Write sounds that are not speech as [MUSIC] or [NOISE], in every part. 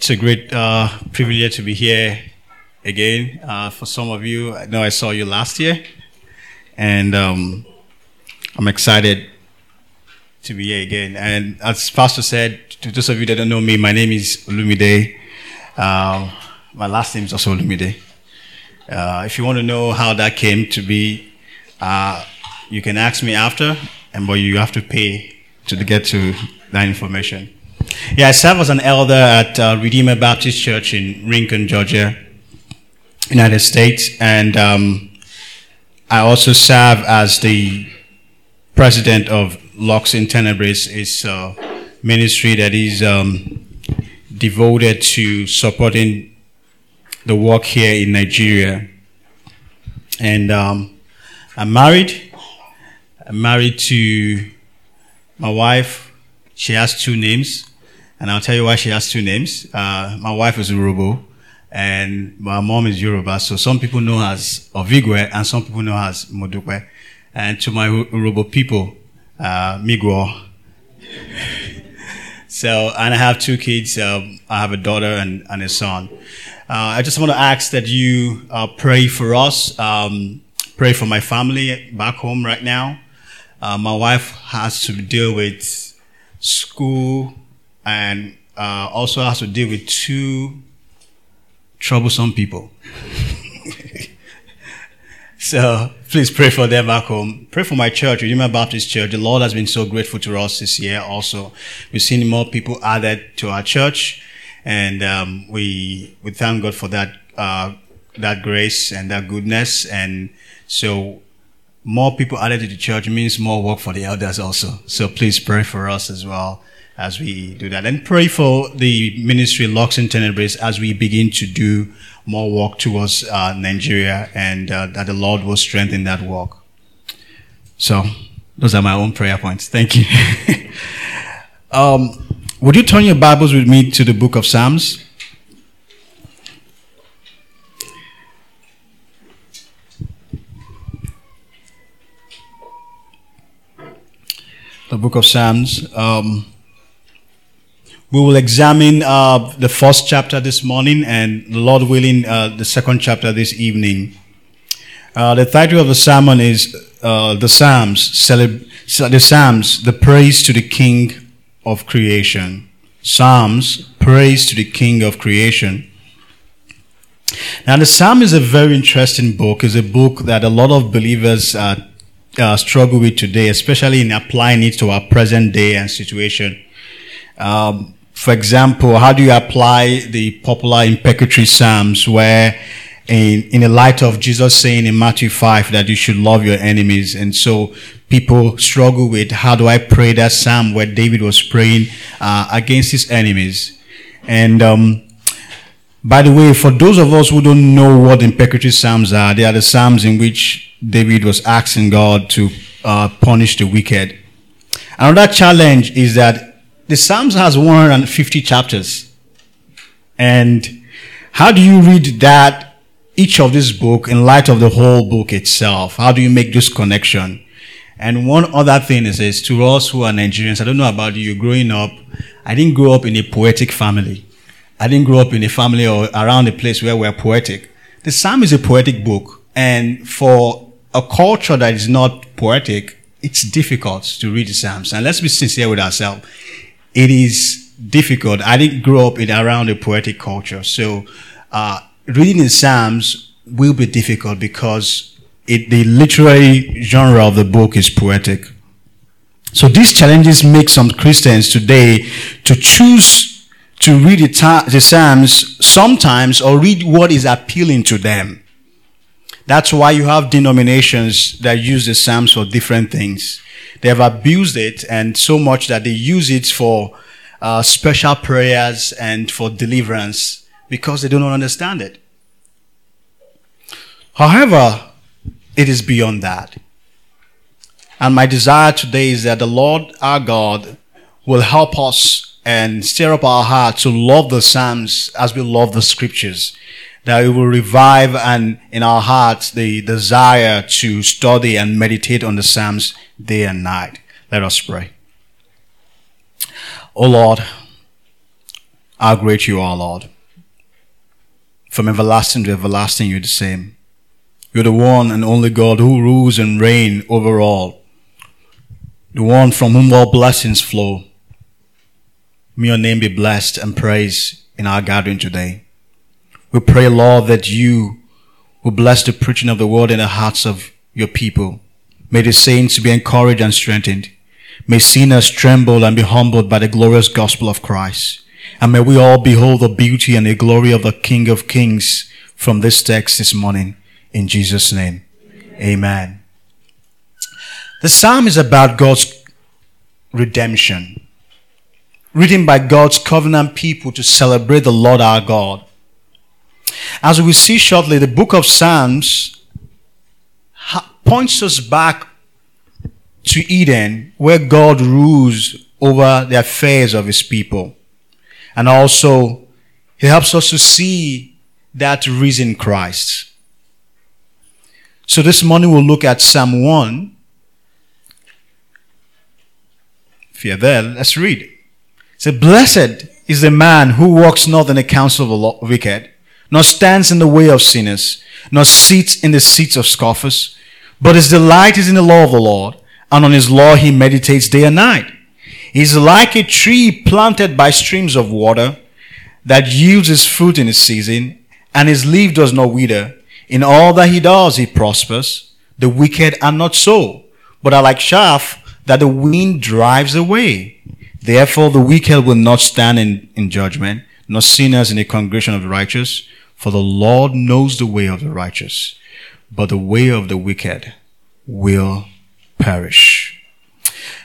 It's a great uh, privilege to be here again. Uh, for some of you, I know I saw you last year, and um, I'm excited to be here again. And as Pastor said, to those of you that don't know me, my name is Olumide. Uh, my last name is also Olumide. Uh, if you want to know how that came to be, uh, you can ask me after, and but you have to pay to get to that information. Yeah, I serve as an elder at uh, Redeemer Baptist Church in Rincon, Georgia, United States, and um, I also serve as the president of Lux in Tenebris. It's a ministry that is um, devoted to supporting the work here in Nigeria. And um, I'm married. I'm married to my wife. She has two names and I'll tell you why she has two names. Uh, my wife is Urhobo, and my mom is Yoruba. So some people know her as Ovigwe, and some people know her as Modukwe. And to my Urhobo people, uh, [LAUGHS] so, and I have two kids. Um, I have a daughter and, and a son. Uh, I just want to ask that you uh, pray for us, um, pray for my family back home right now. Uh, my wife has to deal with school and uh, also has to deal with two troublesome people. [LAUGHS] so please pray for them back home. Pray for my church, Redeemer Baptist Church. The Lord has been so grateful to us this year also. We've seen more people added to our church and um, we, we thank God for that, uh, that grace and that goodness. And so more people added to the church means more work for the elders also. So please pray for us as well as we do that. And pray for the ministry Lux in Tenebris as we begin to do more work towards uh, Nigeria and uh, that the Lord will strengthen that work. So, those are my own prayer points. Thank you. [LAUGHS] um, would you turn your Bibles with me to the book of Psalms? The book of Psalms. Um, we will examine uh, the first chapter this morning and, Lord willing, uh, the second chapter this evening. Uh, the title of the sermon is uh, the Psalms, celeb- the Psalms, the praise to the King of creation. Psalms, praise to the King of creation. Now, the Psalm is a very interesting book. It's a book that a lot of believers uh, uh, struggle with today, especially in applying it to our present day and situation. Um, for example, how do you apply the popular imprecatory Psalms where in, in the light of Jesus saying in Matthew 5 that you should love your enemies. And so people struggle with how do I pray that Psalm where David was praying uh, against his enemies. And, um, by the way, for those of us who don't know what imprecatory Psalms are, they are the Psalms in which David was asking God to uh, punish the wicked. Another challenge is that the Psalms has 150 chapters. And how do you read that, each of this book in light of the whole book itself? How do you make this connection? And one other thing is, is to us who are Nigerians, I don't know about you, growing up, I didn't grow up in a poetic family. I didn't grow up in a family or around a place where we're poetic. The Psalm is a poetic book. And for a culture that is not poetic, it's difficult to read the Psalms. And let's be sincere with ourselves it is difficult. I didn't grow up in around a poetic culture, so uh, reading the Psalms will be difficult because it, the literary genre of the book is poetic. So these challenges make some Christians today to choose to read the, ta- the Psalms sometimes or read what is appealing to them. That's why you have denominations that use the Psalms for different things. They have abused it and so much that they use it for uh, special prayers and for deliverance because they do not understand it. However, it is beyond that. And my desire today is that the Lord our God will help us and stir up our heart to love the Psalms as we love the scriptures that it will revive and in our hearts the desire to study and meditate on the Psalms day and night. Let us pray. O Lord, how great you are, Lord. From everlasting to everlasting, you're the same. You're the one and only God who rules and reigns over all. The one from whom all blessings flow. May your name be blessed and praised in our gathering today. We pray, Lord, that you will bless the preaching of the word in the hearts of your people. May the saints be encouraged and strengthened. May sinners tremble and be humbled by the glorious gospel of Christ. And may we all behold the beauty and the glory of the King of Kings from this text this morning. In Jesus' name. Amen. The psalm is about God's redemption. Written by God's covenant people to celebrate the Lord our God. As we see shortly, the book of Psalms points us back to Eden, where God rules over the affairs of his people. And also, he helps us to see that risen Christ. So this morning we'll look at Psalm 1. If you're there, let's read. It says, Blessed is the man who walks not in the counsel of the wicked, nor stands in the way of sinners, nor sits in the seats of scoffers, but his delight is in the law of the Lord, and on his law he meditates day and night. He is like a tree planted by streams of water that yields its fruit in its season, and his leaf does not wither. In all that he does, he prospers. The wicked are not so, but are like chaff that the wind drives away. Therefore, the wicked will not stand in, in judgment, nor sinners in the congregation of the righteous, for the Lord knows the way of the righteous, but the way of the wicked will perish.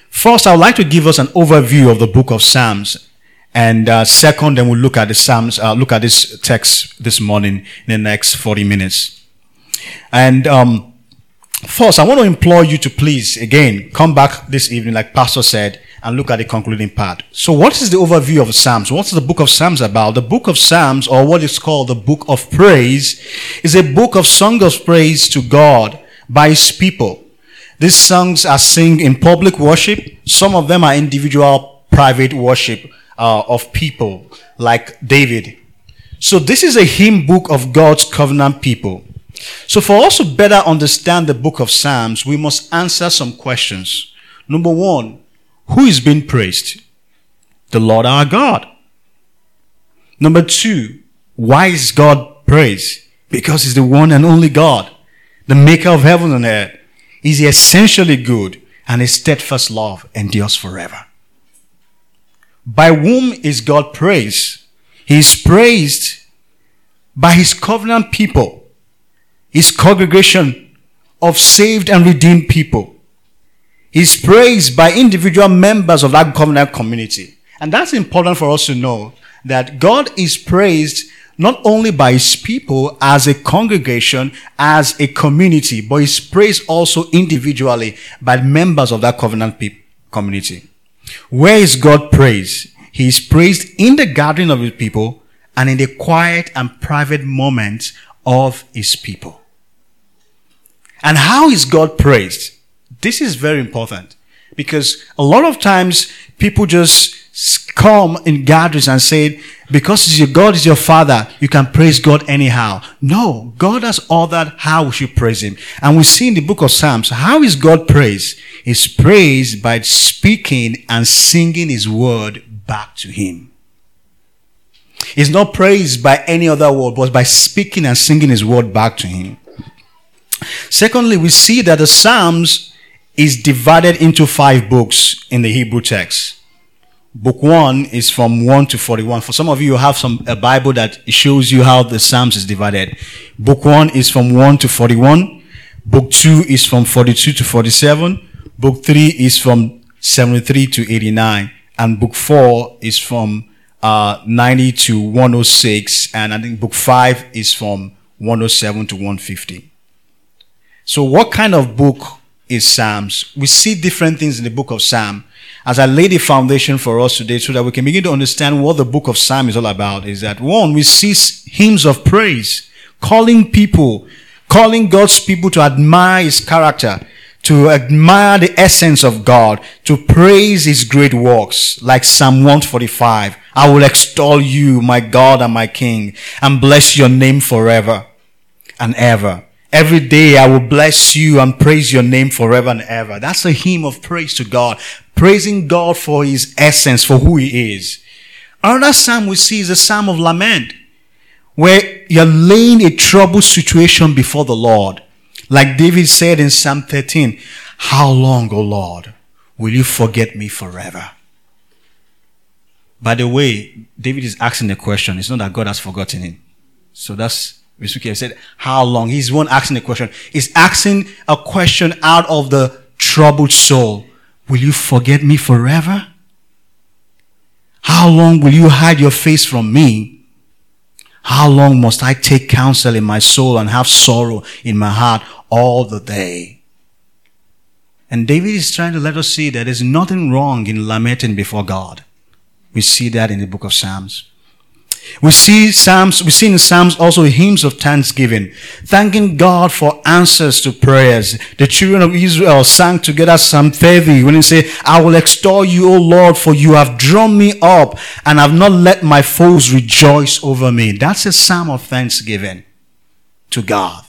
First, I would like to give us an overview of the book of Psalms. And uh, second, then we'll look at the Psalms, uh, look at this text this morning in the next 40 minutes. And um, first, I want to implore you to please, again, come back this evening, like Pastor said, and look at the concluding part. So, what is the overview of Psalms? What's the book of Psalms about? The book of Psalms, or what is called the book of praise, is a book of song of praise to God by his people. These songs are sung in public worship. Some of them are individual private worship uh, of people like David. So this is a hymn book of God's covenant people. So for us to better understand the book of Psalms, we must answer some questions. Number one, who is being praised? The Lord our God. Number two, why is God praised? Because he's the one and only God, the maker of heaven and earth He's essentially good, and his steadfast love endures forever. By whom is God praised? He is praised by his covenant people, his congregation of saved and redeemed people. He's praised by individual members of that covenant community. And that's important for us to know that God is praised not only by his people as a congregation, as a community, but he's praised also individually by members of that covenant pe- community. Where is God praised? He is praised in the gathering of his people and in the quiet and private moments of his people. And how is God praised? This is very important because a lot of times people just come in gatherings and say, because your God is your father, you can praise God anyhow. No, God has ordered how we should praise him. And we see in the book of Psalms, how is God praised? He's praised by speaking and singing his word back to him. He's not praised by any other word, but by speaking and singing his word back to him. Secondly, we see that the Psalms is divided into five books in the Hebrew text. Book one is from 1 to 41. For some of you, you have some a Bible that shows you how the Psalms is divided. Book one is from 1 to 41. Book two is from 42 to 47. Book three is from 73 to 89. And book four is from uh, 90 to 106. And I think book five is from 107 to 150. So what kind of book is Psalms? We see different things in the book of Psalm as I lay the foundation for us today so that we can begin to understand what the book of Psalm is all about is that one, we see hymns of praise, calling people, calling God's people to admire his character, to admire the essence of God, to praise his great works, like Psalm 145. I will extol you, my God and my King, and bless your name forever and ever. Every day I will bless you and praise your name forever and ever. That's a hymn of praise to God. Praising God for his essence, for who he is. Another psalm we see is a psalm of lament, where you're laying a troubled situation before the Lord. Like David said in Psalm 13, How long, O Lord, will you forget me forever? By the way, David is asking the question. It's not that God has forgotten him. So that's He said, How long? He's one asking the question. He's asking a question out of the troubled soul. Will you forget me forever? How long will you hide your face from me? How long must I take counsel in my soul and have sorrow in my heart all the day? And David is trying to let us see that there's nothing wrong in lamenting before God. We see that in the book of Psalms. We see Psalms, we see in Psalms also hymns of thanksgiving, thanking God for answers to prayers. The children of Israel sang together Psalm 30 when they say, I will extol you, O Lord, for you have drawn me up and have not let my foes rejoice over me. That's a psalm of thanksgiving to God.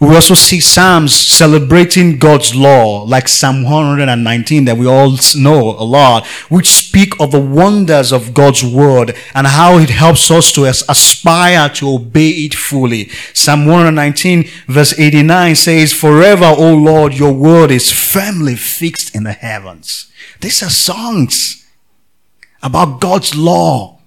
We also see Psalms celebrating God's law, like Psalm 119 that we all know a lot, which speak of the wonders of God's word and how it helps us to aspire to obey it fully. Psalm 119 verse 89 says, Forever, O Lord, your word is firmly fixed in the heavens. These are songs about God's law.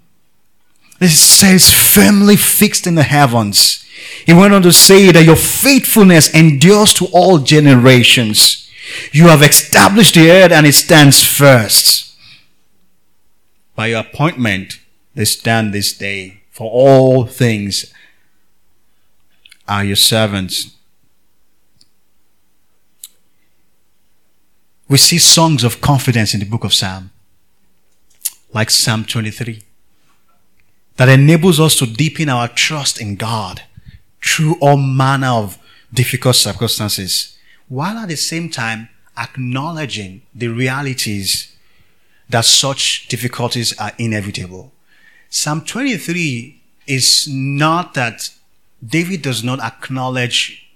This says firmly fixed in the heavens. He went on to say that your faithfulness endures to all generations. You have established the earth and it stands first. By your appointment, they stand this day. For all things are your servants. We see songs of confidence in the book of Psalm, like Psalm 23, that enables us to deepen our trust in God through all manner of difficult circumstances, while at the same time acknowledging the realities that such difficulties are inevitable. Psalm 23 is not that David does not acknowledge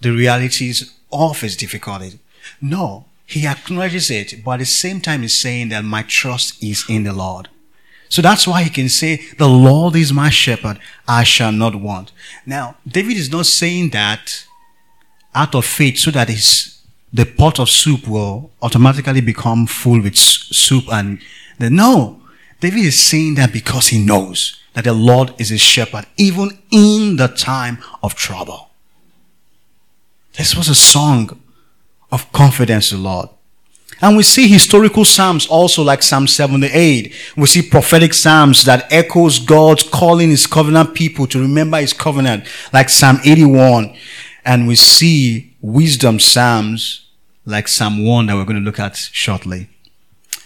the realities of his difficulty. No, he acknowledges it, but at the same time he's saying that my trust is in the Lord. So that's why he can say, the Lord is my shepherd, I shall not want. Now, David is not saying that out of faith so that his, the pot of soup will automatically become full with soup and no. David is saying that because he knows that the Lord is his shepherd, even in the time of trouble. This was a song of confidence to the Lord. And we see historical psalms also like Psalm 78. We see prophetic psalms that echoes God's calling his covenant people to remember his covenant like Psalm 81. And we see wisdom psalms like Psalm 1 that we're going to look at shortly.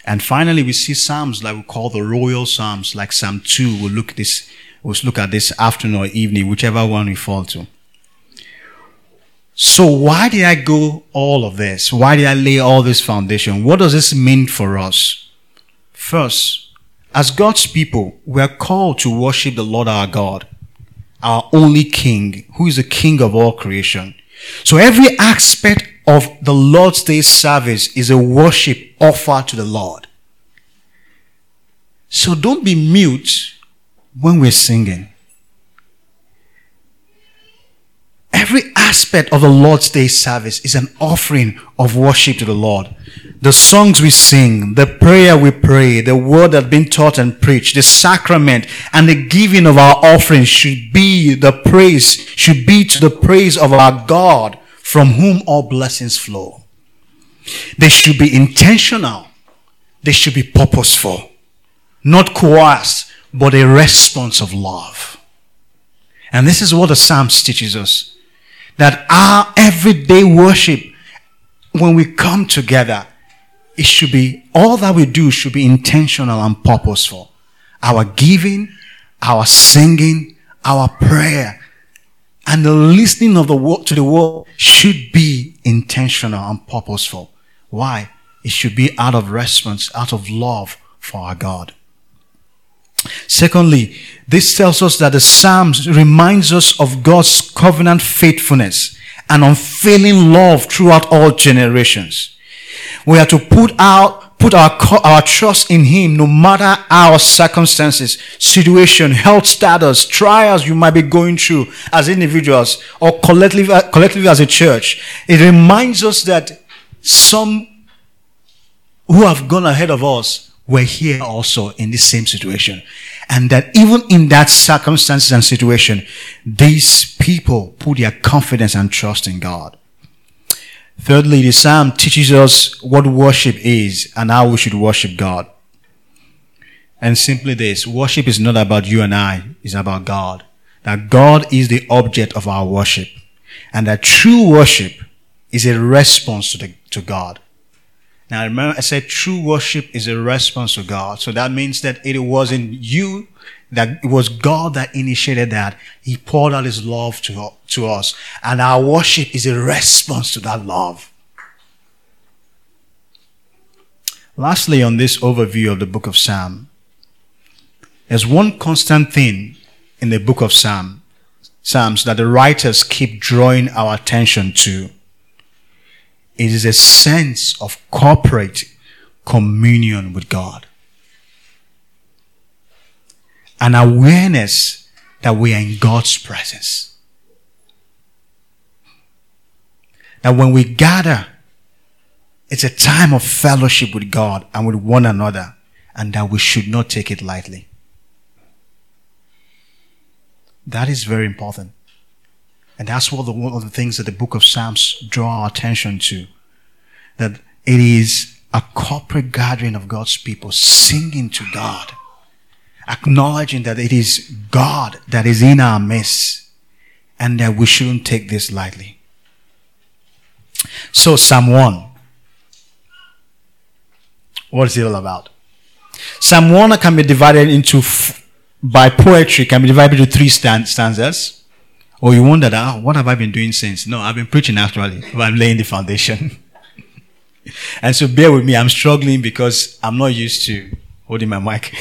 And finally, we see psalms like we call the royal psalms like Psalm 2. We'll look this, we'll look at this afternoon or evening, whichever one we fall to. So why did I go all of this? Why did I lay all this foundation? What does this mean for us? First, as God's people, we are called to worship the Lord our God, our only King, who is the King of all creation. So every aspect of the Lord's Day service is a worship offer to the Lord. So don't be mute when we're singing. Every aspect of the Lord's Day service is an offering of worship to the Lord. The songs we sing, the prayer we pray, the word that's been taught and preached, the sacrament and the giving of our offering should be the praise, should be to the praise of our God from whom all blessings flow. They should be intentional. They should be purposeful, not coerced, but a response of love. And this is what the Psalms teaches us that our everyday worship, when we come together, it should be, all that we do should be intentional and purposeful. Our giving, our singing, our prayer, and the listening of the word to the word should be intentional and purposeful. Why? It should be out of response, out of love for our God. Secondly, this tells us that the Psalms reminds us of God's covenant faithfulness and unfailing love throughout all generations. We are to put out, put our, our trust in Him no matter our circumstances, situation, health status, trials you might be going through as individuals or collectively, uh, collectively as a church. It reminds us that some who have gone ahead of us were here also in the same situation. And that even in that circumstances and situation, these people put their confidence and trust in God. Thirdly, the Psalm teaches us what worship is and how we should worship God. And simply this, worship is not about you and I, it's about God. That God is the object of our worship. And that true worship is a response to, the, to God. Now remember, I said true worship is a response to God. So that means that it wasn't you, that it was God that initiated that. He poured out his love to, to us. And our worship is a response to that love. Lastly, on this overview of the book of Psalm, there's one constant thing in the book of Psalm, Psalms that the writers keep drawing our attention to it is a sense of corporate communion with God. An awareness that we are in God's presence. That when we gather, it's a time of fellowship with God and with one another, and that we should not take it lightly. That is very important. And that's what the, one of the things that the book of Psalms draw our attention to. That it is a corporate gathering of God's people singing to God, acknowledging that it is God that is in our midst and that we shouldn't take this lightly. So, Psalm 1. What is it all about? Psalm 1 can be divided into, by poetry, can be divided into three stanzas. Or you wonder, ah, what have I been doing since? No, I've been preaching actually, but I'm laying the foundation. [LAUGHS] and so bear with me, I'm struggling because I'm not used to holding my mic.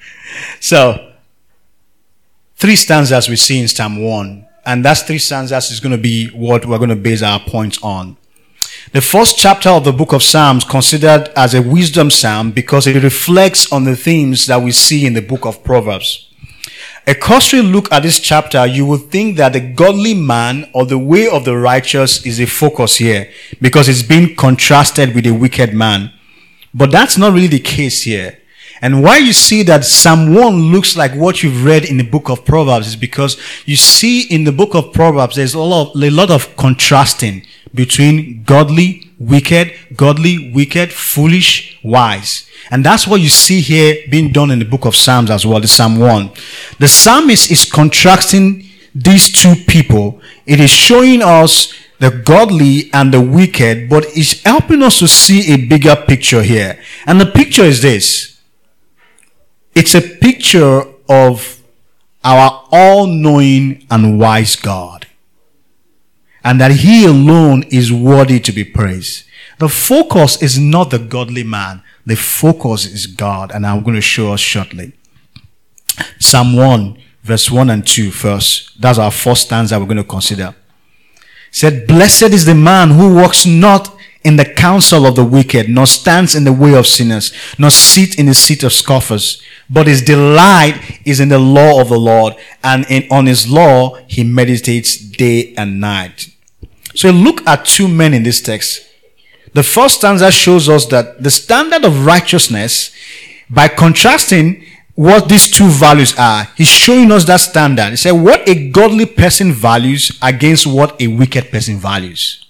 [LAUGHS] so, three stanzas we see in Psalm 1, and that's three stanzas is going to be what we're going to base our points on. The first chapter of the book of Psalms considered as a wisdom psalm because it reflects on the themes that we see in the book of Proverbs. A cursory look at this chapter, you would think that the godly man or the way of the righteous is a focus here because it's being contrasted with a wicked man. But that's not really the case here. And why you see that Psalm 1 looks like what you've read in the book of Proverbs is because you see in the book of Proverbs there's a lot of, a lot of contrasting between godly, wicked, godly, wicked, foolish, wise. And that's what you see here being done in the book of Psalms as well, the Psalm 1. The psalmist is contrasting these two people. It is showing us the godly and the wicked, but it's helping us to see a bigger picture here. And the picture is this. It's a picture of our all-knowing and wise God. And that He alone is worthy to be praised. The focus is not the godly man. The focus is God, and I'm going to show us shortly. Psalm 1, verse 1 and 2 first. That's our first stanza we're going to consider. It said, Blessed is the man who walks not in the counsel of the wicked, nor stands in the way of sinners, nor sits in the seat of scoffers. But his delight is in the law of the Lord, and in, on his law he meditates day and night. So look at two men in this text. The first stanza shows us that the standard of righteousness, by contrasting what these two values are, he's showing us that standard. He said, what a godly person values against what a wicked person values.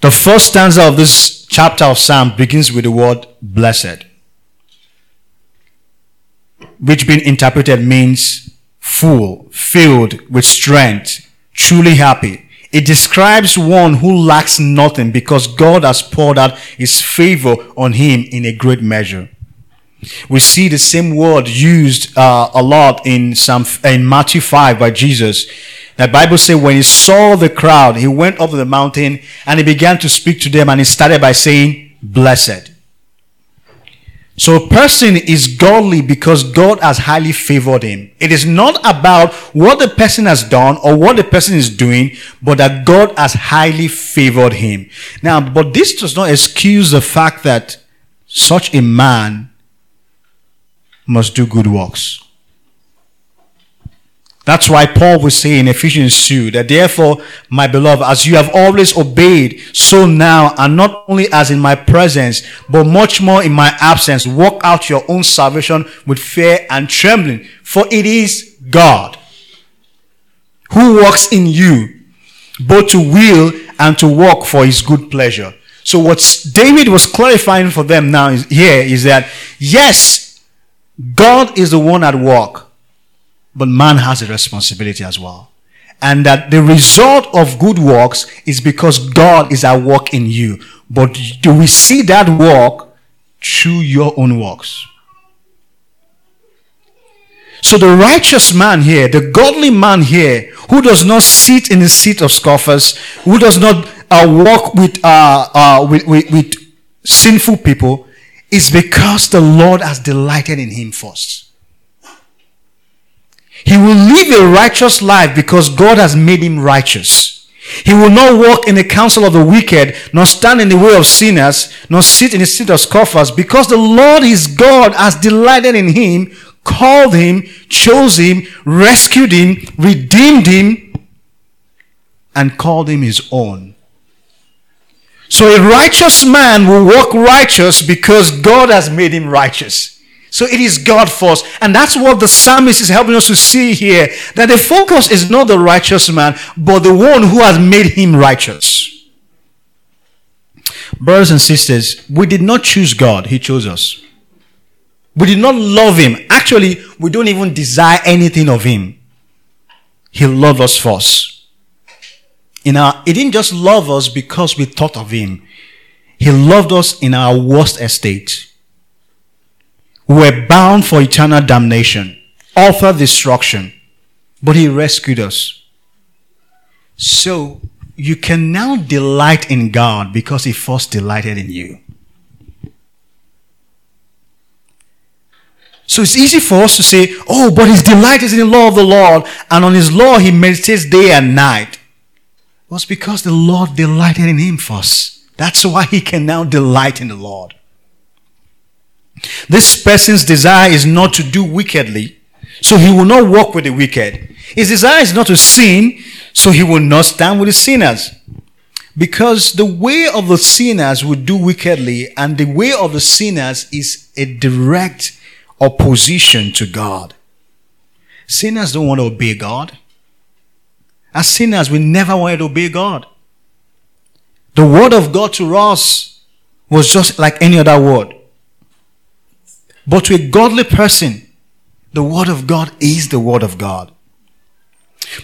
The first stanza of this chapter of Psalm begins with the word blessed, which being interpreted means full, filled with strength, truly happy. It describes one who lacks nothing because God has poured out his favor on him in a great measure. We see the same word used uh, a lot in some in Matthew 5 by Jesus The Bible says when he saw the crowd, he went up the mountain and he began to speak to them and he started by saying, Blessed. So a person is godly because God has highly favored him. It is not about what the person has done or what the person is doing, but that God has highly favored him. Now, but this does not excuse the fact that such a man must do good works. That's why Paul will say in Ephesians 2 that therefore, my beloved, as you have always obeyed, so now, and not only as in my presence, but much more in my absence, work out your own salvation with fear and trembling. For it is God who works in you, both to will and to work for his good pleasure. So what David was clarifying for them now is, here is that, yes, God is the one at work but man has a responsibility as well. And that the result of good works is because God is at work in you. But do we see that work through your own works? So the righteous man here, the godly man here, who does not sit in the seat of scoffers, who does not uh, walk with, uh, uh, with, with, with sinful people, is because the Lord has delighted in him first. He will live a righteous life because God has made him righteous. He will not walk in the counsel of the wicked, nor stand in the way of sinners, nor sit in the seat of scoffers, because the Lord his God has delighted in him, called him, chose him, rescued him, redeemed him, and called him his own. So a righteous man will walk righteous because God has made him righteous. So it is God first. And that's what the psalmist is helping us to see here. That the focus is not the righteous man, but the one who has made him righteous. Brothers and sisters, we did not choose God, He chose us. We did not love Him. Actually, we don't even desire anything of Him. He loved us first. In our, he didn't just love us because we thought of Him. He loved us in our worst estate were bound for eternal damnation, author destruction, but he rescued us. So you can now delight in God because he first delighted in you. So it's easy for us to say, oh, but his delight is in the law of the Lord, and on his law he meditates day and night. It's because the Lord delighted in him first. That's why he can now delight in the Lord. This person's desire is not to do wickedly, so he will not walk with the wicked. His desire is not to sin, so he will not stand with the sinners. Because the way of the sinners will do wickedly, and the way of the sinners is a direct opposition to God. Sinners don't want to obey God. As sinners, we never wanted to obey God. The word of God to us was just like any other word. But to a godly person, the Word of God is the Word of God.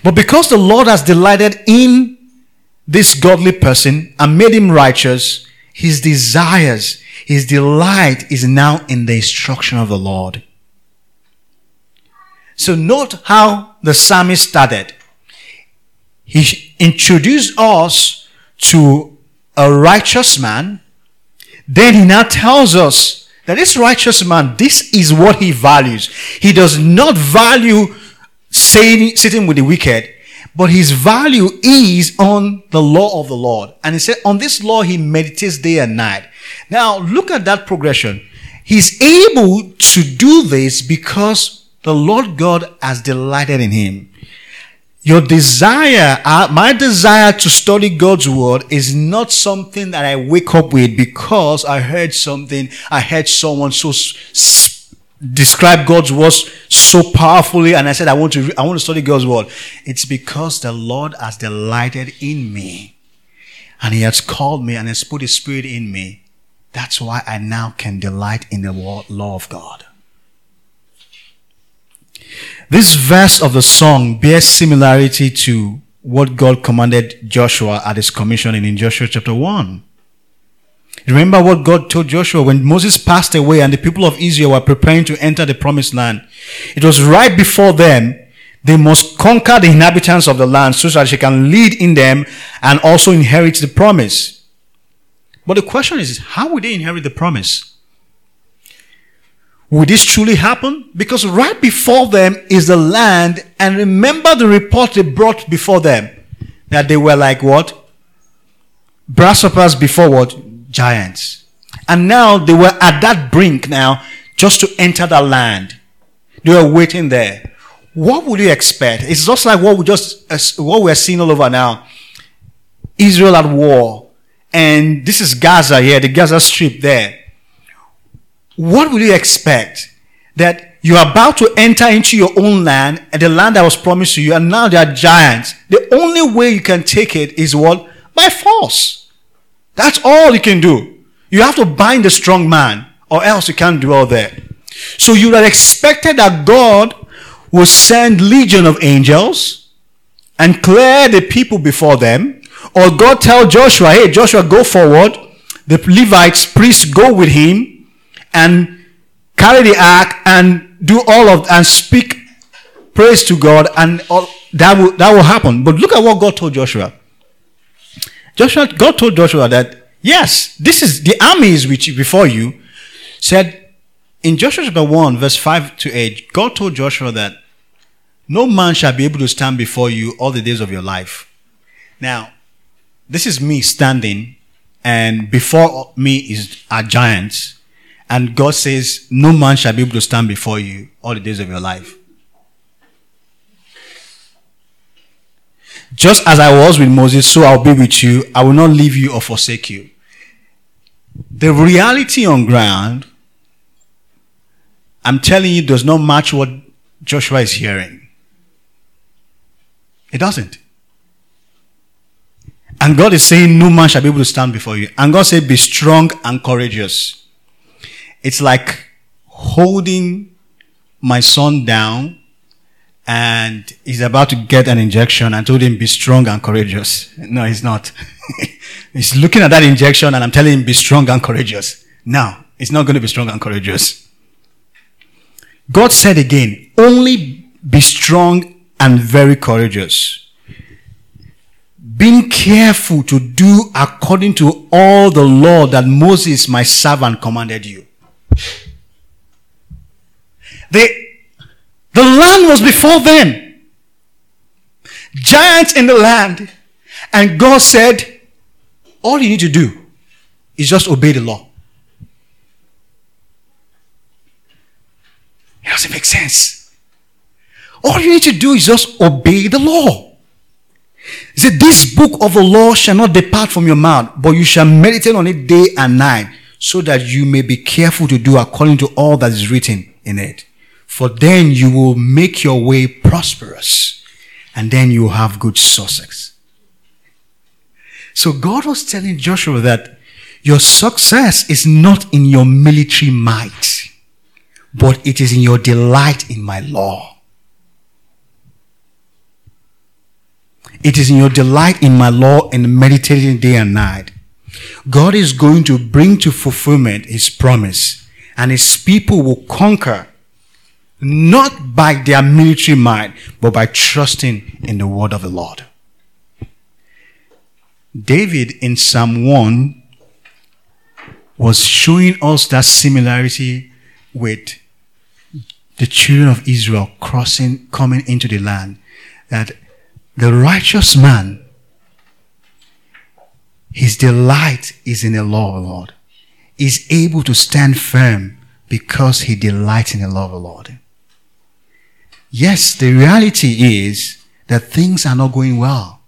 But because the Lord has delighted in this godly person and made him righteous, his desires, his delight is now in the instruction of the Lord. So note how the psalmist started. He introduced us to a righteous man. Then he now tells us that this righteous man, this is what he values. He does not value sitting with the wicked, but his value is on the law of the Lord. And he said, on this law he meditates day and night. Now, look at that progression. He's able to do this because the Lord God has delighted in him. Your desire, uh, my desire to study God's word is not something that I wake up with because I heard something, I heard someone so s- describe God's words so powerfully and I said I want to re- I want to study God's word. It's because the Lord has delighted in me and he has called me and has put his spirit in me. That's why I now can delight in the law of God. This verse of the song bears similarity to what God commanded Joshua at his commissioning in Joshua chapter 1. Remember what God told Joshua when Moses passed away and the people of Israel were preparing to enter the promised land. It was right before them They must conquer the inhabitants of the land so that she can lead in them and also inherit the promise. But the question is, how will they inherit the promise? Will this truly happen? Because right before them is the land, and remember the report they brought before them that they were like what? Grasshoppers before what? Giants. And now they were at that brink now just to enter the land. They were waiting there what would you expect? It's just like what we just what we're seeing all over now. Israel at war, and this is Gaza here, the Gaza Strip there. What would you expect? That you're about to enter into your own land and the land that was promised to you, and now there are giants. The only way you can take it is what? By force. That's all you can do. You have to bind the strong man, or else you can't dwell there. So you have expected that God will send legion of angels and clear the people before them. Or God tell Joshua, hey, Joshua, go forward. The Levites, priests, go with him and carry the ark and do all of and speak praise to God, and all, that will that will happen. But look at what God told Joshua. Joshua, God told Joshua that yes, this is the army is which before you. Said in Joshua chapter 1, verse 5 to 8, God told Joshua that no man shall be able to stand before you all the days of your life. Now, this is me standing, and before me is a giants, and God says, No man shall be able to stand before you all the days of your life. Just as I was with Moses, so I'll be with you. I will not leave you or forsake you. The reality on ground I'm telling you, does not match what Joshua is hearing. It doesn't. And God is saying, No man shall be able to stand before you. And God said, Be strong and courageous. It's like holding my son down and he's about to get an injection and told him, Be strong and courageous. No, he's not. [LAUGHS] he's looking at that injection and I'm telling him, Be strong and courageous. No, he's not going to be strong and courageous. God said again, only be strong and very courageous. Being careful to do according to all the law that Moses, my servant, commanded you. The, the land was before them. Giants in the land. And God said, all you need to do is just obey the law. It doesn't make sense. All you need to do is just obey the law. He said, This book of the law shall not depart from your mouth, but you shall meditate on it day and night, so that you may be careful to do according to all that is written in it. For then you will make your way prosperous, and then you will have good success. So God was telling Joshua that your success is not in your military might but it is in your delight in my law. It is in your delight in my law and meditating day and night. God is going to bring to fulfillment his promise, and his people will conquer not by their military might, but by trusting in the word of the Lord. David in Psalm 1 was showing us that similarity with the children of Israel crossing, coming into the land, that the righteous man, his delight is in the law of the Lord, is able to stand firm because he delights in the law of the Lord. Yes, the reality is that things are not going well.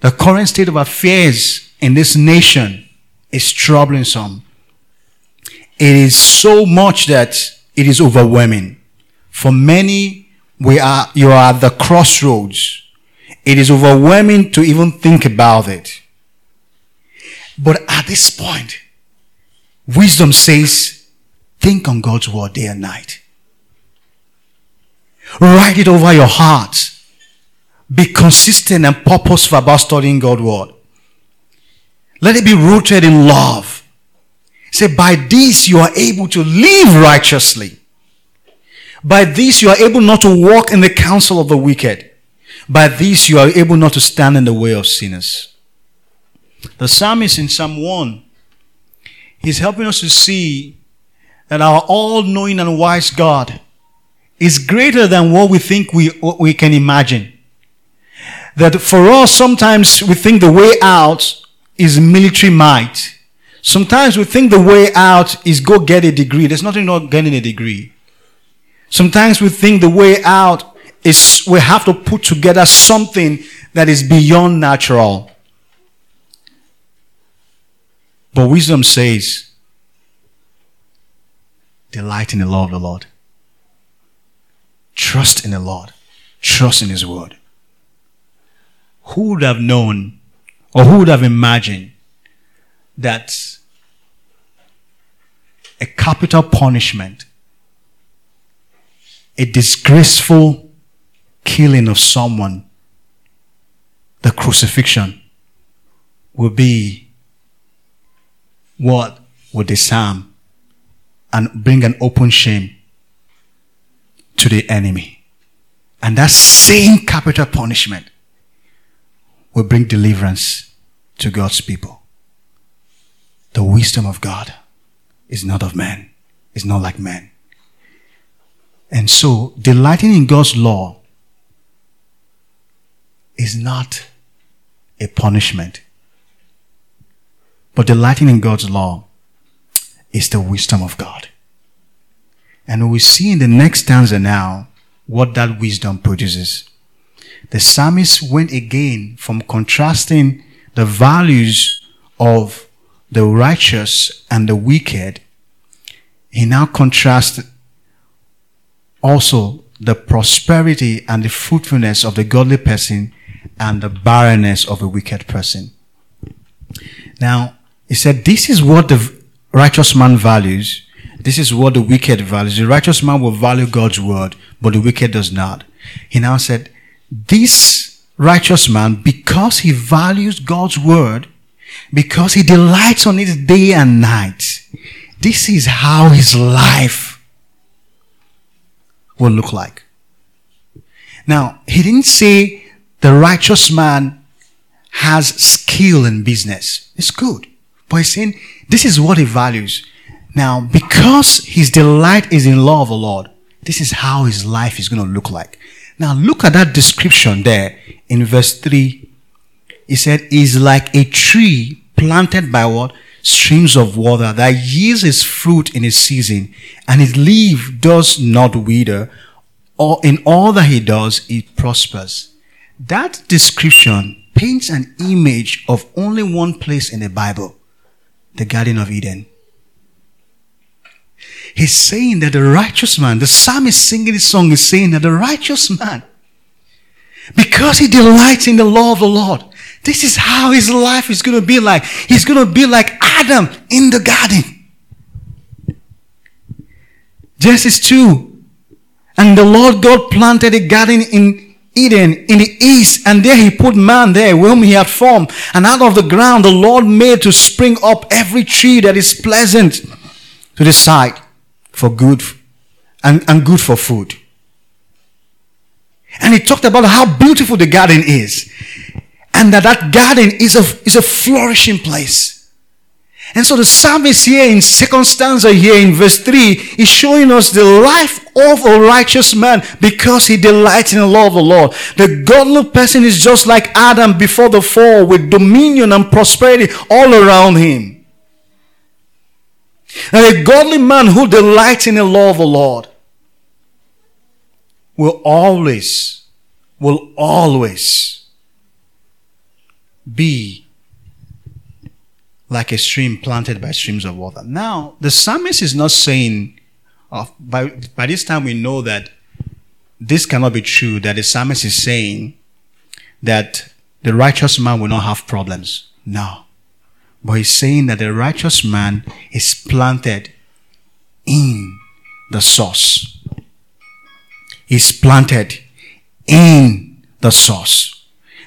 The current state of affairs in this nation is troubling some. It is so much that it is overwhelming. For many, we are, you are at the crossroads. It is overwhelming to even think about it. But at this point, wisdom says, think on God's word day and night. Write it over your heart. Be consistent and purposeful about studying God's word. Let it be rooted in love. Say, by this you are able to live righteously. By this you are able not to walk in the counsel of the wicked. By this you are able not to stand in the way of sinners. The psalmist in Psalm 1, he's helping us to see that our all knowing and wise God is greater than what we think we, what we can imagine. That for us, sometimes we think the way out is military might. Sometimes we think the way out is go get a degree. There's nothing wrong getting a degree. Sometimes we think the way out is we have to put together something that is beyond natural. But wisdom says, delight in the law of the Lord. Trust in the Lord. Trust in His word. Who would have known or who would have imagined that a capital punishment, a disgraceful killing of someone, the crucifixion, will be what would disarm and bring an open shame to the enemy. And that same capital punishment will bring deliverance to God's people. The wisdom of God is not of man, is not like man. And so, delighting in God's law is not a punishment. But delighting in God's law is the wisdom of God. And we see in the next stanza now what that wisdom produces. The psalmist went again from contrasting the values of the righteous and the wicked. He now contrasts also the prosperity and the fruitfulness of the godly person and the barrenness of a wicked person. Now, he said, This is what the righteous man values, this is what the wicked values. The righteous man will value God's word, but the wicked does not. He now said, this righteous man, because he values God's word, because he delights on it day and night, this is how his life will look like. Now, he didn't say the righteous man has skill in business. It's good. But he's saying this is what he values. Now, because his delight is in law of the Lord, this is how his life is going to look like. Now, look at that description there in verse 3. He said, is like a tree planted by what? Streams of water that yields its fruit in its season, and its leaf does not wither, or in all that he does, it prospers. That description paints an image of only one place in the Bible, the Garden of Eden. He's saying that the righteous man, the psalmist singing this song is saying that the righteous man, because he delights in the law of the Lord, this is how his life is going to be like. He's going to be like Adam in the garden. Genesis 2. And the Lord God planted a garden in Eden in the east, and there he put man there, whom he had formed. And out of the ground the Lord made to spring up every tree that is pleasant to the sight for good and, and good for food. And he talked about how beautiful the garden is. And that that garden is a, is a flourishing place. And so the psalmist here in second stanza here in verse 3 is showing us the life of a righteous man because he delights in the law of the Lord. The godly person is just like Adam before the fall with dominion and prosperity all around him. And a godly man who delights in the law of the Lord will always, will always be like a stream planted by streams of water. Now, the psalmist is not saying, uh, by, by this time we know that this cannot be true, that the psalmist is saying that the righteous man will not have problems. No. But he's saying that the righteous man is planted in the source. He's planted in the source.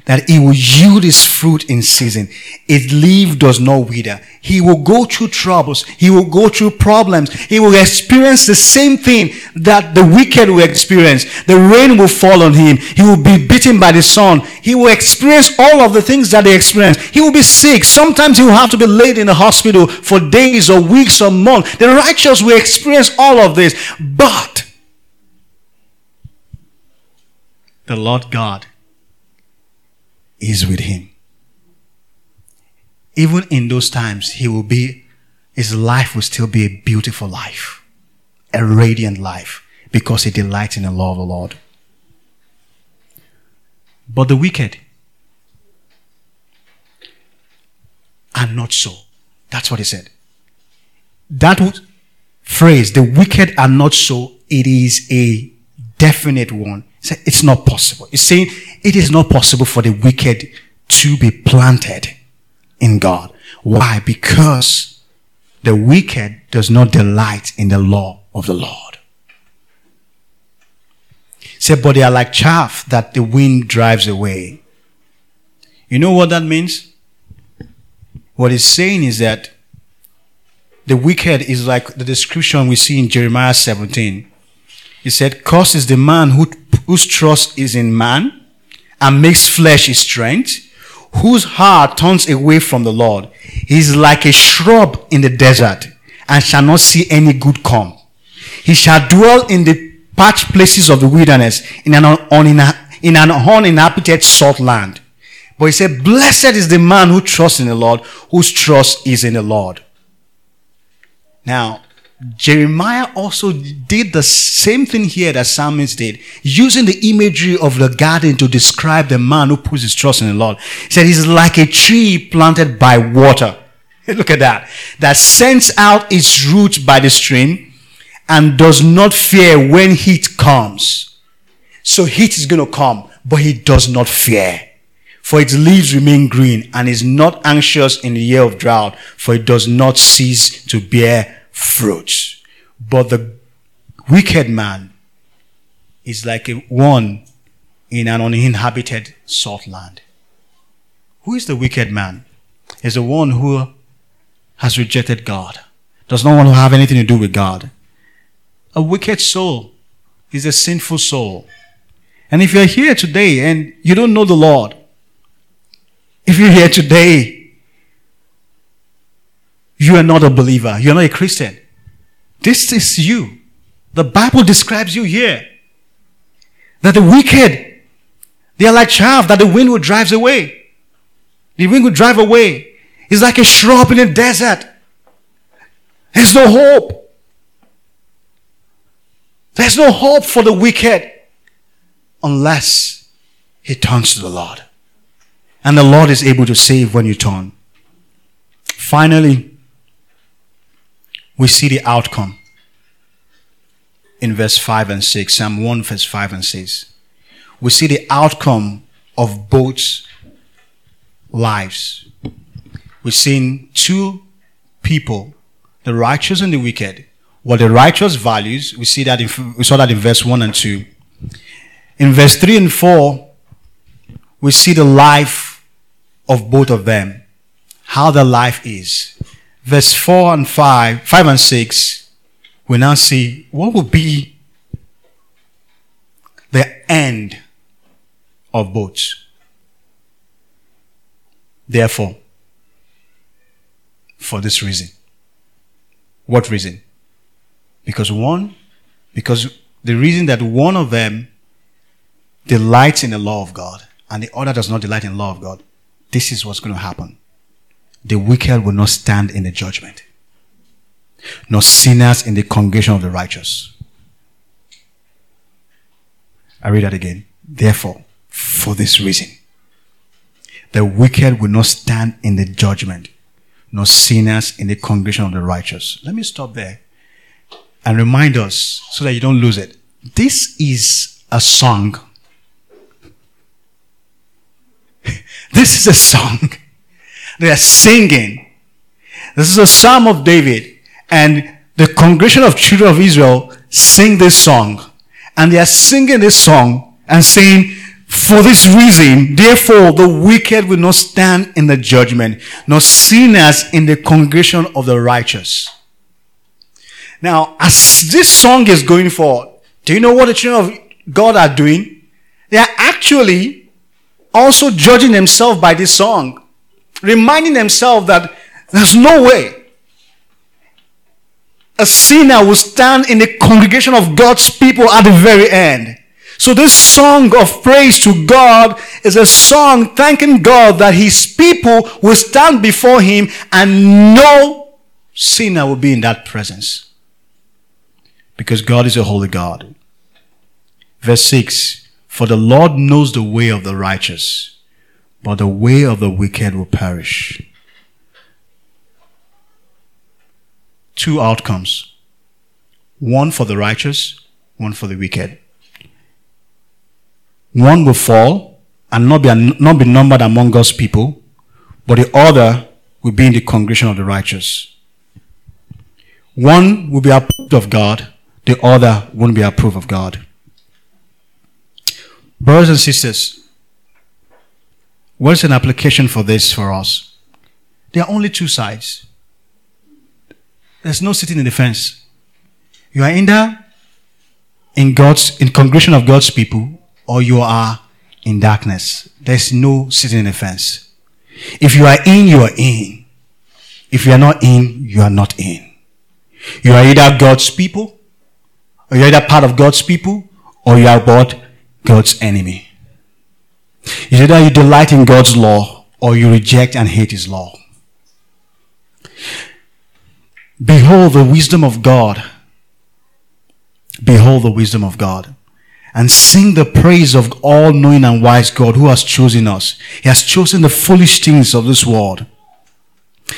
That he will yield his fruit in season. Its leaf does not wither. He will go through troubles. He will go through problems. He will experience the same thing that the wicked will experience. The rain will fall on him. He will be beaten by the sun. He will experience all of the things that they experience. He will be sick. Sometimes he will have to be laid in the hospital for days or weeks or months. The righteous will experience all of this. But the Lord God is with him. Even in those times, he will be, his life will still be a beautiful life, a radiant life, because he delights in the law of the Lord. But the wicked are not so. That's what he said. That phrase, the wicked are not so, it is a definite one. It's not possible. He's saying it is not possible for the wicked to be planted in God. Why? Because the wicked does not delight in the law of the Lord. Say, but they are like chaff that the wind drives away. You know what that means? What he's saying is that the wicked is like the description we see in Jeremiah 17. He said, Cursed is the man who, whose trust is in man and makes flesh his strength, whose heart turns away from the Lord. He is like a shrub in the desert and shall not see any good come. He shall dwell in the parched places of the wilderness in an, in an uninhabited salt land. But he said, Blessed is the man who trusts in the Lord, whose trust is in the Lord. Now, Jeremiah also did the same thing here that Psalmist did, using the imagery of the garden to describe the man who puts his trust in the Lord. He said he's like a tree planted by water. [LAUGHS] Look at that. That sends out its roots by the stream and does not fear when heat comes. So heat is going to come, but he does not fear. For its leaves remain green and is not anxious in the year of drought, for it does not cease to bear fruits. But the wicked man is like a one in an uninhabited salt land. Who is the wicked man? Is the one who has rejected God, does not want to have anything to do with God. A wicked soul is a sinful soul. And if you're here today and you don't know the Lord, if you're here today you are not a believer. You're not a Christian. This is you. The Bible describes you here. That the wicked, they are like chaff that the wind will drive away. The wind will drive away. It's like a shrub in a desert. There's no hope. There's no hope for the wicked unless he turns to the Lord. And the Lord is able to save when you turn. Finally, we see the outcome in verse 5 and 6, Psalm 1, verse 5 and 6. We see the outcome of both lives. We've seen two people, the righteous and the wicked. What the righteous values, we see that in, we saw that in verse 1 and 2. In verse 3 and 4, we see the life of both of them, how their life is verse 4 and 5, 5 and 6, we now see what will be the end of both. Therefore, for this reason. What reason? Because one, because the reason that one of them delights in the law of God and the other does not delight in the law of God, this is what's going to happen the wicked will not stand in the judgment, nor sinners in the congregation of the righteous. I read that again. Therefore, for this reason, the wicked will not stand in the judgment, nor sinners in the congregation of the righteous. Let me stop there and remind us so that you don't lose it. This is a song. [LAUGHS] this is a song they are singing. This is a psalm of David. And the congregation of children of Israel sing this song. And they are singing this song and saying, For this reason, therefore, the wicked will not stand in the judgment, nor sinners in the congregation of the righteous. Now, as this song is going forward, do you know what the children of God are doing? They are actually also judging themselves by this song, reminding themselves that there's no way a sinner will stand in the congregation of God's people at the very end. So this song of praise to God is a song thanking God that his people will stand before him and no sinner will be in that presence. Because God is a holy God. Verse 6 For the Lord knows the way of the righteous, but the way of the wicked will perish. Two outcomes one for the righteous, one for the wicked. One will fall and not be, not be numbered among God's people, but the other will be in the congregation of the righteous. One will be approved of God, the other won't be approved of God. Brothers and sisters, what's an application for this for us? There are only two sides. There's no sitting in the fence. You are either in God's in congregation of God's people or you are in darkness. There's no sitting in the fence. If you are in, you are in. If you are not in, you are not in. You are either God's people, or you're either part of God's people, or you are what? God's enemy. It's either you delight in God's law, or you reject and hate His law. Behold the wisdom of God. Behold the wisdom of God and sing the praise of all knowing and wise God who has chosen us. He has chosen the foolish things of this world,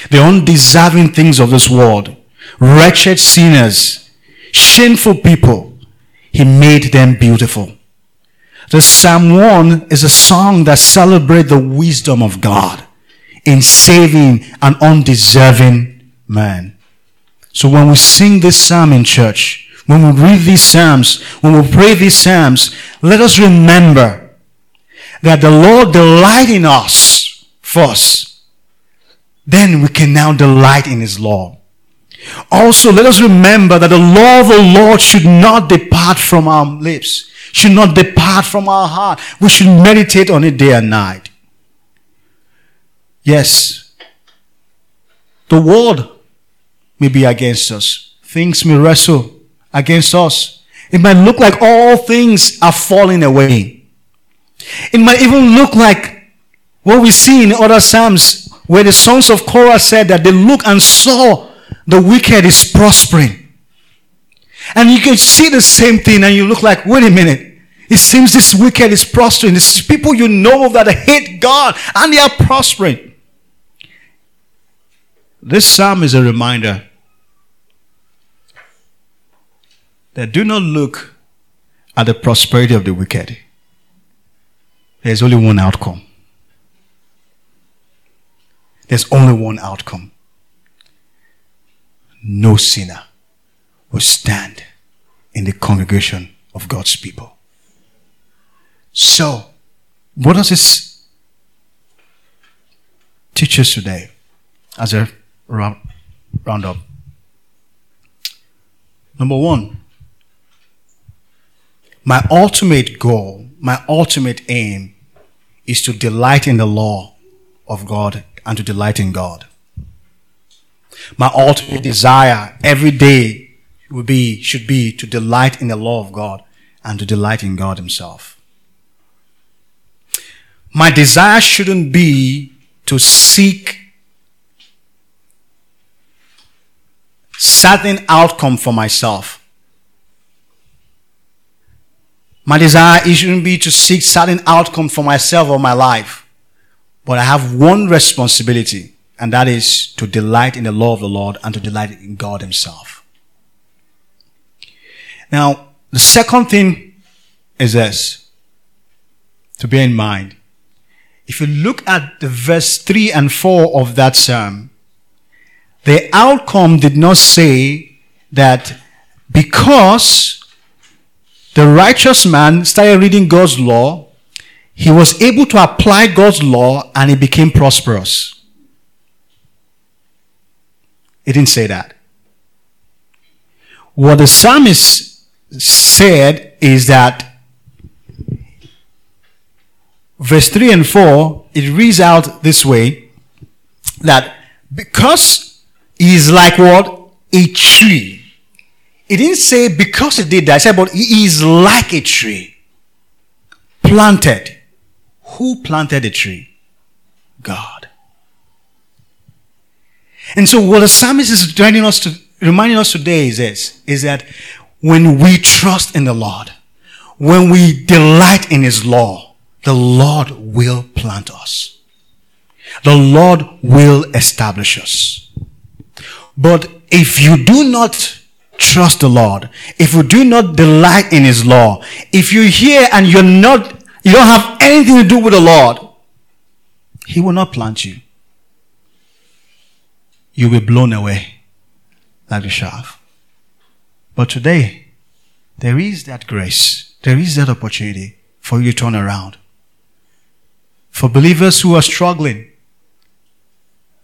the undeserving things of this world, wretched sinners, shameful people. He made them beautiful. The Psalm 1 is a song that celebrates the wisdom of God in saving an undeserving man. So when we sing this psalm in church, when we read these Psalms, when we pray these Psalms, let us remember that the Lord delight in us first. Then we can now delight in His law. Also, let us remember that the law of the Lord should not depart from our lips, should not depart from our heart. We should meditate on it day and night. Yes, the world may be against us. Things may wrestle against us. It might look like all things are falling away. It might even look like what we see in other Psalms where the sons of Korah said that they look and saw the wicked is prospering. And you can see the same thing and you look like, wait a minute. It seems this wicked is prospering. This is people you know that hate God and they are prospering. This psalm is a reminder that do not look at the prosperity of the wicked. There's only one outcome. There's only one outcome. No sinner will stand in the congregation of God's people. So, what does this teach us today as a round, round up? Number one, my ultimate goal, my ultimate aim is to delight in the law of God and to delight in God. My ultimate desire every day would be, should be to delight in the law of God and to delight in God Himself. My desire shouldn't be to seek certain outcome for myself. My desire shouldn't be to seek certain outcome for myself or my life. But I have one responsibility, and that is to delight in the law of the Lord and to delight in God Himself. Now, the second thing is this to bear in mind. If you look at the verse 3 and 4 of that psalm, the outcome did not say that because the righteous man started reading God's law. he was able to apply God's law and he became prosperous. He didn't say that. What the psalmist said is that verse 3 and 4, it reads out this way that because he is like what? A tree. It didn't say because he did that. It said, but he is like a tree. Planted who planted the tree? God. And so what the psalmist is reminding us to reminding us today is this is that when we trust in the Lord, when we delight in his law, the Lord will plant us. The Lord will establish us. But if you do not trust the Lord, if you do not delight in his law, if you hear and you're not you don't have anything to do with the Lord, He will not plant you. You'll be blown away like the shaft. But today, there is that grace, there is that opportunity for you to turn around. For believers who are struggling,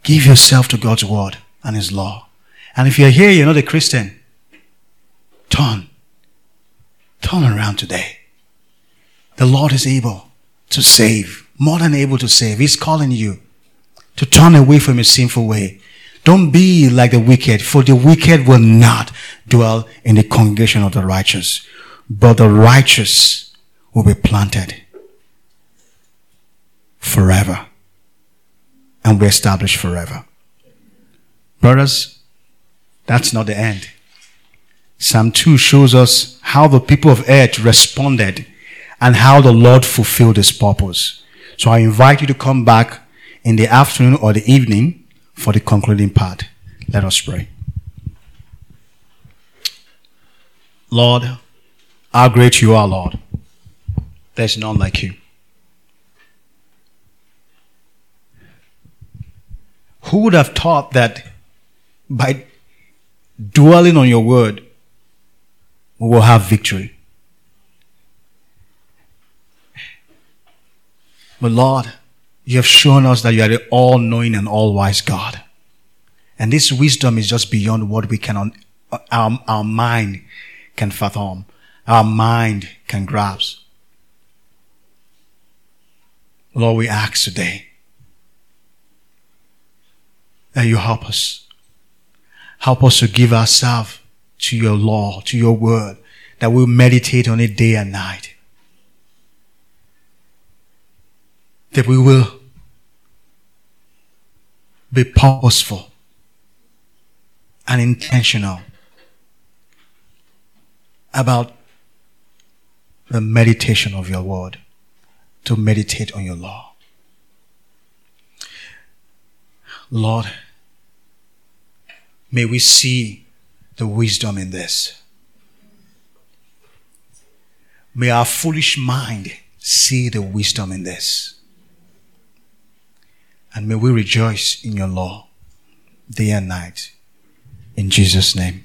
give yourself to God's word and His law. And if you're here, you're not a Christian, turn. Turn around today. The Lord is able to save, more than able to save. He's calling you to turn away from your sinful way. Don't be like the wicked, for the wicked will not dwell in the congregation of the righteous, but the righteous will be planted forever and be established forever. Brothers, that's not the end. Psalm 2 shows us how the people of earth responded and how the Lord fulfilled his purpose. So I invite you to come back in the afternoon or the evening for the concluding part. Let us pray. Lord, how great you are, Lord. There's none like you. Who would have thought that by dwelling on your word, we will have victory? But Lord, you have shown us that you are the all knowing and all wise God. And this wisdom is just beyond what we can, our, our mind can fathom, our mind can grasp. Lord, we ask today that you help us. Help us to give ourselves to your law, to your word, that we'll meditate on it day and night. That we will be purposeful and intentional about the meditation of your word, to meditate on your law. Lord, may we see the wisdom in this. May our foolish mind see the wisdom in this. And may we rejoice in your law day and night. In Jesus' name.